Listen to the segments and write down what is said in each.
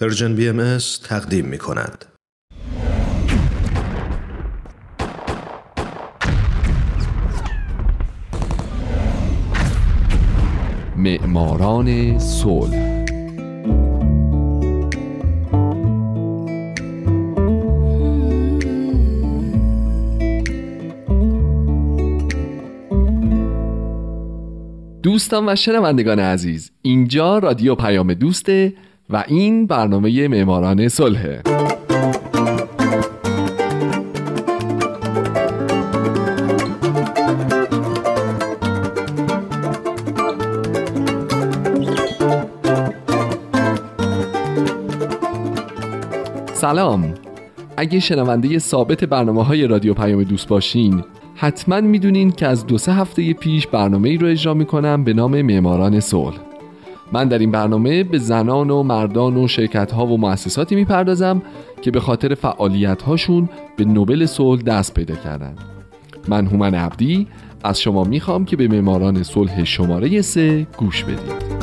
پرژن بی ام تقدیم می کند. معماران صلح دوستان و شنوندگان عزیز اینجا رادیو پیام دوسته و این برنامه معماران صلحه. سلام. اگه شنونده ثابت برنامه های رادیو پیام دوست باشین حتما می‌دونین که از دو سه هفته پیش برنامه ای رو اجرا می‌کنم به نام معماران صلح. من در این برنامه به زنان و مردان و شرکت ها و مؤسساتی می‌پردازم که به خاطر فعالیت هاشون به نوبل صلح دست پیدا کردن. من هومن عبدی از شما می‌خوام که به معماران صلح شماره سه گوش بدید.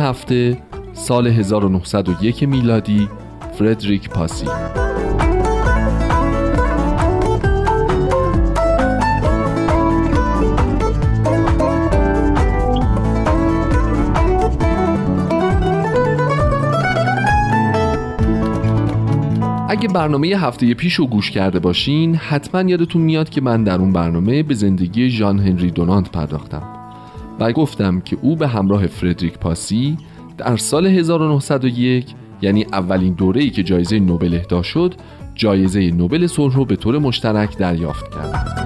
هفته سال 1901 میلادی فردریک پاسی. اگه برنامه هفته پیش رو گوش کرده باشین حتما یادتون میاد که من در اون برنامه به زندگی ژان هنری دونانت پرداختم. و گفتم که او به همراه فردریک پاسی در سال 1901 یعنی اولین دوره‌ای که جایزه نوبل اهدا شد جایزه نوبل صلح رو به طور مشترک دریافت کرد.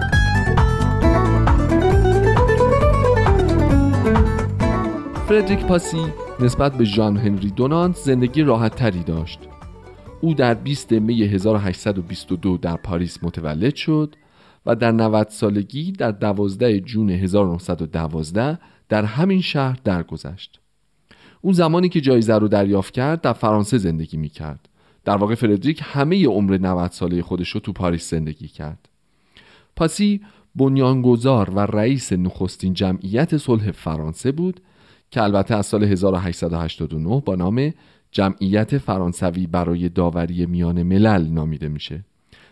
فردریک پاسی نسبت به ژان هنری دونانت زندگی راحت تری داشت. او در 20 می 1822 در پاریس متولد شد و در 90 سالگی در 12 جون 1912 در همین شهر درگذشت. اون زمانی که جایزه رو دریافت کرد در فرانسه زندگی می کرد. در واقع فردریک همه عمر 90 ساله خودش رو تو پاریس زندگی کرد. پاسی بنیانگذار و رئیس نخستین جمعیت صلح فرانسه بود که البته از سال 1889 با نام جمعیت فرانسوی برای داوری میان ملل نامیده میشه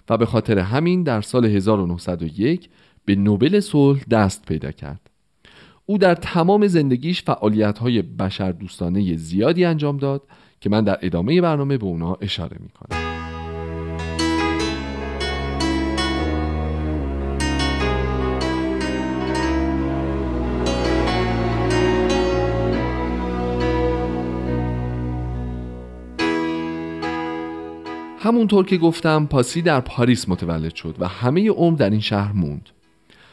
و به خاطر همین در سال 1901 به نوبل صلح دست پیدا کرد. او در تمام زندگیش فعالیت های بشر دوستانه زیادی انجام داد که من در ادامه برنامه به اونا اشاره می همونطور که گفتم پاسی در پاریس متولد شد و همه عمر در این شهر موند.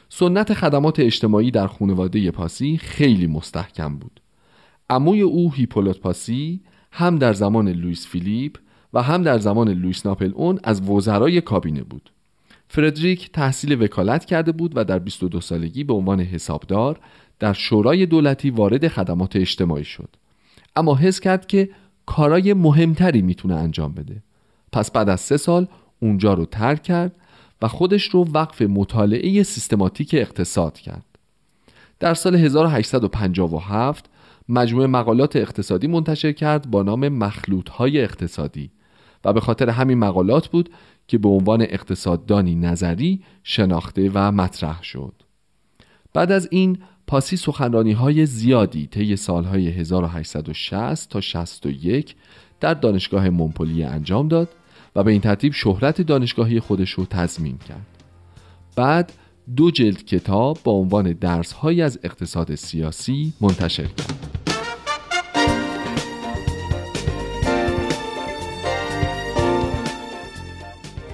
سنت خدمات اجتماعی در خانواده پاسی خیلی مستحکم بود. عموی او هیپولیت پاسی هم در زمان لوئیس فیلیپ و هم در زمان لوئیس ناپلئون از وزرای کابینه بود. فردریک تحصیل وکالت کرده بود و در 22 سالگی به عنوان حسابدار در شورای دولتی وارد خدمات اجتماعی شد. اما حس کرد که کارای مهمتری می‌تونه انجام بده. پس بعد از سه سال اونجا رو ترک کرد و خودش رو وقف مطالعه سیستماتیک اقتصاد کرد. در سال 1857 مجموعه مقالات اقتصادی منتشر کرد با نام مخلوط های اقتصادی و به خاطر همین مقالات بود که به عنوان اقتصاددانی نظری شناخته و مطرح شد. بعد از این پاسی سخنرانی های زیادی طی سالهای 1860 تا 61 در دانشگاه مونپلیه انجام داد و به این ترتیب شهرت دانشگاهی خودش رو تضمین کرد. بعد دو جلد کتاب با عنوان درس های از اقتصاد سیاسی منتشر کرد.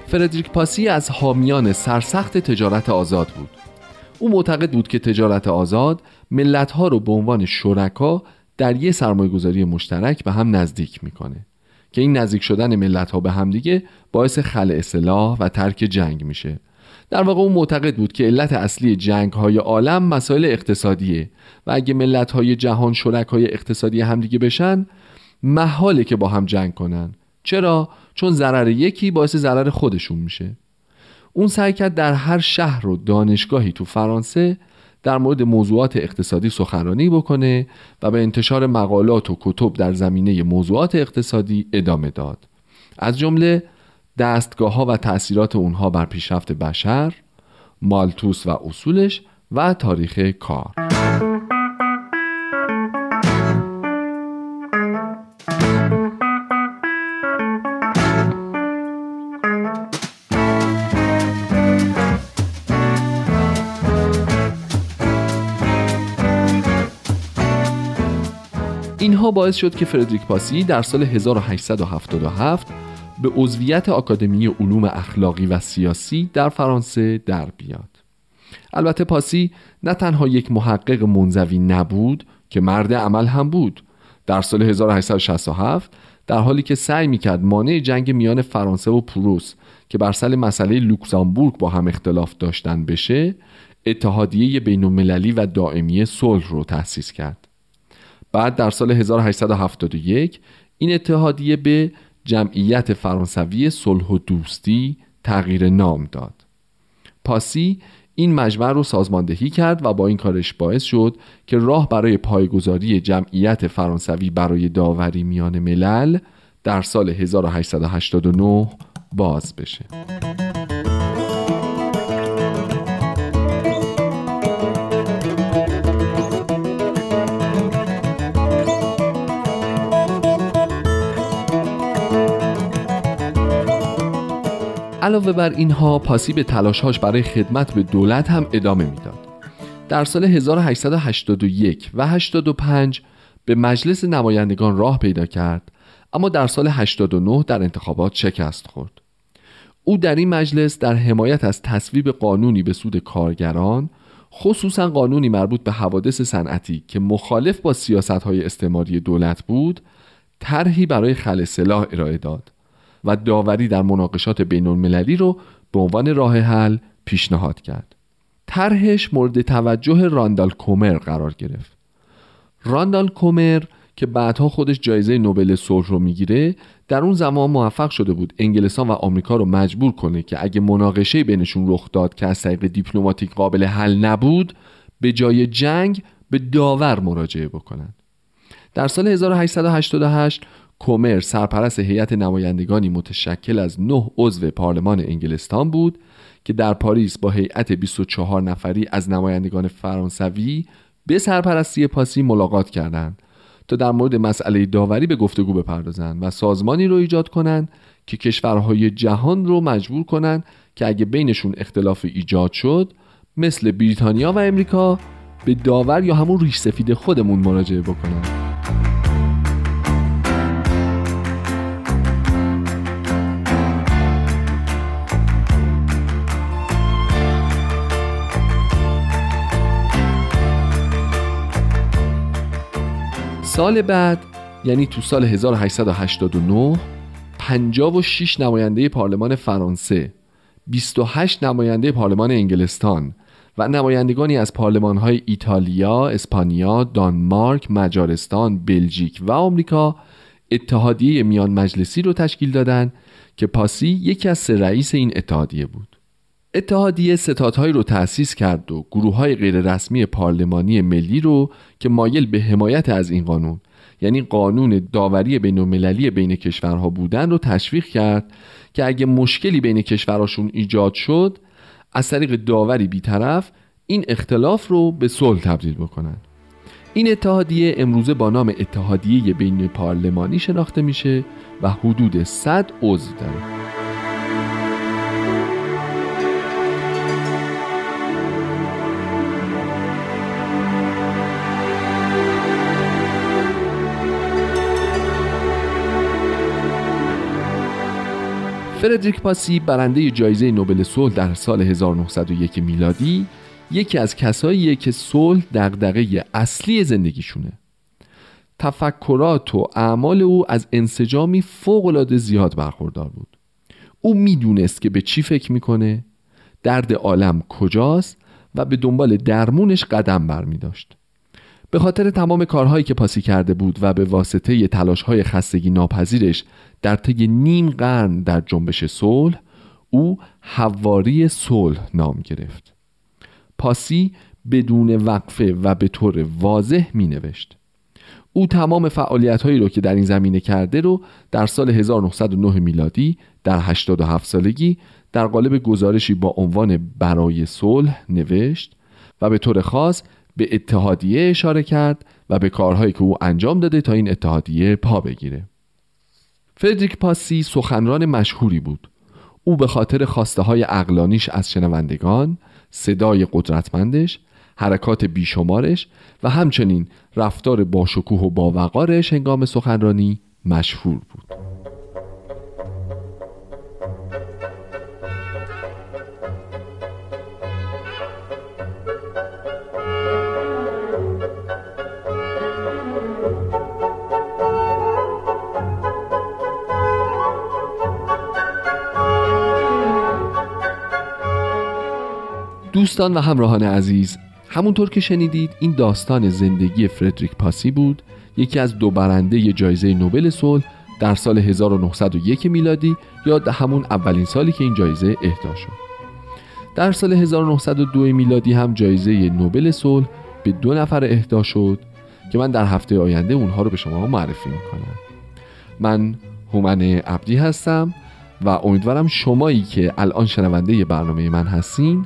فردریک پاسی از حامیان سرسخت تجارت آزاد بود. او معتقد بود که تجارت آزاد ملتها رو به عنوان شرکا در یه سرمایه‌گذاری مشترک به هم نزدیک می‌کنه. که این نزدیک شدن ملت ها به همدیگه باعث خلع اصلاح و ترک جنگ میشه. در واقع او معتقد بود که علت اصلی جنگ های عالم مسائل اقتصادیه و اگه ملت های جهان شرکای اقتصادی همدیگه بشن محاله که با هم جنگ کنن. چرا؟ چون ضرر یکی باعث ضرر خودشون میشه. اون سعی کرد در هر شهر و دانشگاهی تو فرانسه در مورد موضوعات اقتصادی سخنرانی بکنه و به انتشار مقالات و کتب در زمینه موضوعات اقتصادی ادامه داد. از جمله دستگاه ها و تأثیرات اونها بر پیشرفت بشر مالتوس و اصولش و تاریخ کار. باعث شد که فردریک پاسی در سال 1877 به عضویت آکادمی علوم اخلاقی و سیاسی در فرانسه در بیاد. البته پاسی نه تنها یک محقق منزوی نبود که مرد عمل هم بود. در سال 1867 در حالی که سعی می‌کرد مانع جنگ میان فرانسه و پروس که بر سر مسئله لوکزامبورگ با هم اختلاف داشتن بشه اتحادیه بین المللی و دائمی صلح رو تأسیس کرد. بعد در سال 1871 این اتحادیه به جمعیت فرانسوی صلح و دوستی تغییر نام داد. پاسی این مجمع رو سازماندهی کرد و با این کارش باعث شد که راه برای پایگذاری جمعیت فرانسوی برای داوری میان ملل در سال 1889 باز بشه. علاوه بر اینها پاسی به تلاشهاش برای خدمت به دولت هم ادامه می‌داد. در سال 1881 و 85 به مجلس نمایندگان راه پیدا کرد اما در سال 89 در انتخابات شکست خورد. او در این مجلس در حمایت از تصویب قانونی به سود کارگران خصوصا قانونی مربوط به حوادث صنعتی که مخالف با سیاست های استعماری دولت بود طرحی برای خل سلاح ارائه داد و داوری در مناقشات بین المللی رو به عنوان راه حل پیشنهاد کرد. طرحش مورد توجه راندال کومر قرار گرفت. راندال کومر که بعدها خودش جایزه نوبل صلح رو می‌گیره در اون زمان موفق شده بود انگلستان و آمریکا رو مجبور کنه که اگه مناقشه بینشون رخ داد که از طریق دیپلماتیک قابل حل نبود به جای جنگ به داور مراجعه بکنند. در سال 1888 کومر سرپرست هیئت نمایندگانی متشکل از نه عضو پارلمان انگلستان بود که در پاریس با هیئت 24 نفری از نمایندگان فرانسوی به سرپرستی پاسی ملاقات کردند تا در مورد مسئله داوری به گفتگو بپردازند و سازمانی رو ایجاد کنند که کشورهای جهان رو مجبور کنند که اگه بینشون اختلاف ایجاد شد مثل بریتانیا و امریکا به داور یا همون ریش سفید خودمون مراجعه بکنند سال بعد یعنی تو سال 1889 56 نماینده پارلمان فرانسه 28 نماینده پارلمان انگلستان و نمایندگانی از های ایتالیا، اسپانیا، دانمارک، مجارستان، بلژیک و آمریکا اتحادیه میان مجلسی رو تشکیل دادند که پاسی یکی از سه رئیس این اتحادیه بود. اتحادیه ستادهایی رو تأسیس کرد و گروه های غیررسمی پارلمانی ملی رو که مایل به حمایت از این قانون یعنی قانون داوری بین المللی بین کشورها بودن رو تشویق کرد که اگه مشکلی بین کشورهاشون ایجاد شد از طریق داوری بیطرف این اختلاف رو به صلح تبدیل بکنن. این اتحادیه امروزه با نام اتحادیه بین پارلمانی شناخته میشه و حدود 100 عضو داره. فردریک پاسی برنده جایزه نوبل صلح در سال 1901 میلادی یکی از کساییه که صلح دغدغه اصلی زندگیشونه. تفکرات و اعمال او از انسجامی فوقالعاده زیاد برخوردار بود. او می‌دونست که به چی فکر می‌کنه درد عالم کجاست و به دنبال درمونش قدم برمی داشت به خاطر تمام کارهایی که پاسی کرده بود و به واسطه تلاشهای خستگی ناپذیرش در طی نیم قرن در جنبش صلح او حواری صلح نام گرفت. پاسی بدون وقفه و به طور واضح می نوشت او تمام فعالیت هایی رو که در این زمینه کرده رو در سال 1909 میلادی در 87 سالگی در قالب گزارشی با عنوان برای صلح نوشت و به طور خاص به اتحادیه اشاره کرد و به کارهایی که او انجام داده تا این اتحادیه پا بگیره. فردریک پاسی سخنران مشهوری بود. او به خاطر خواسته های اقلانیش از شنوندگان صدای قدرتمندش حرکات بیشمارش و همچنین رفتار باشکوه و باوقارش هنگام سخنرانی مشهور بود. دوستان و همراهان عزیز همونطور که شنیدید این داستان زندگی فردریک پاسی بود یکی از دو برنده جایزه نوبل صلح در سال 1901 میلادی یا همون اولین سالی که این جایزه اهدا شد. در سال 1902 میلادی هم جایزه نوبل صلح به دو نفر اهدا شد که من در هفته آینده اونها رو به شما معرفی می‌کنم. من هومن عبدی هستم و امیدوارم شمایی که الان شنونده برنامه من هستین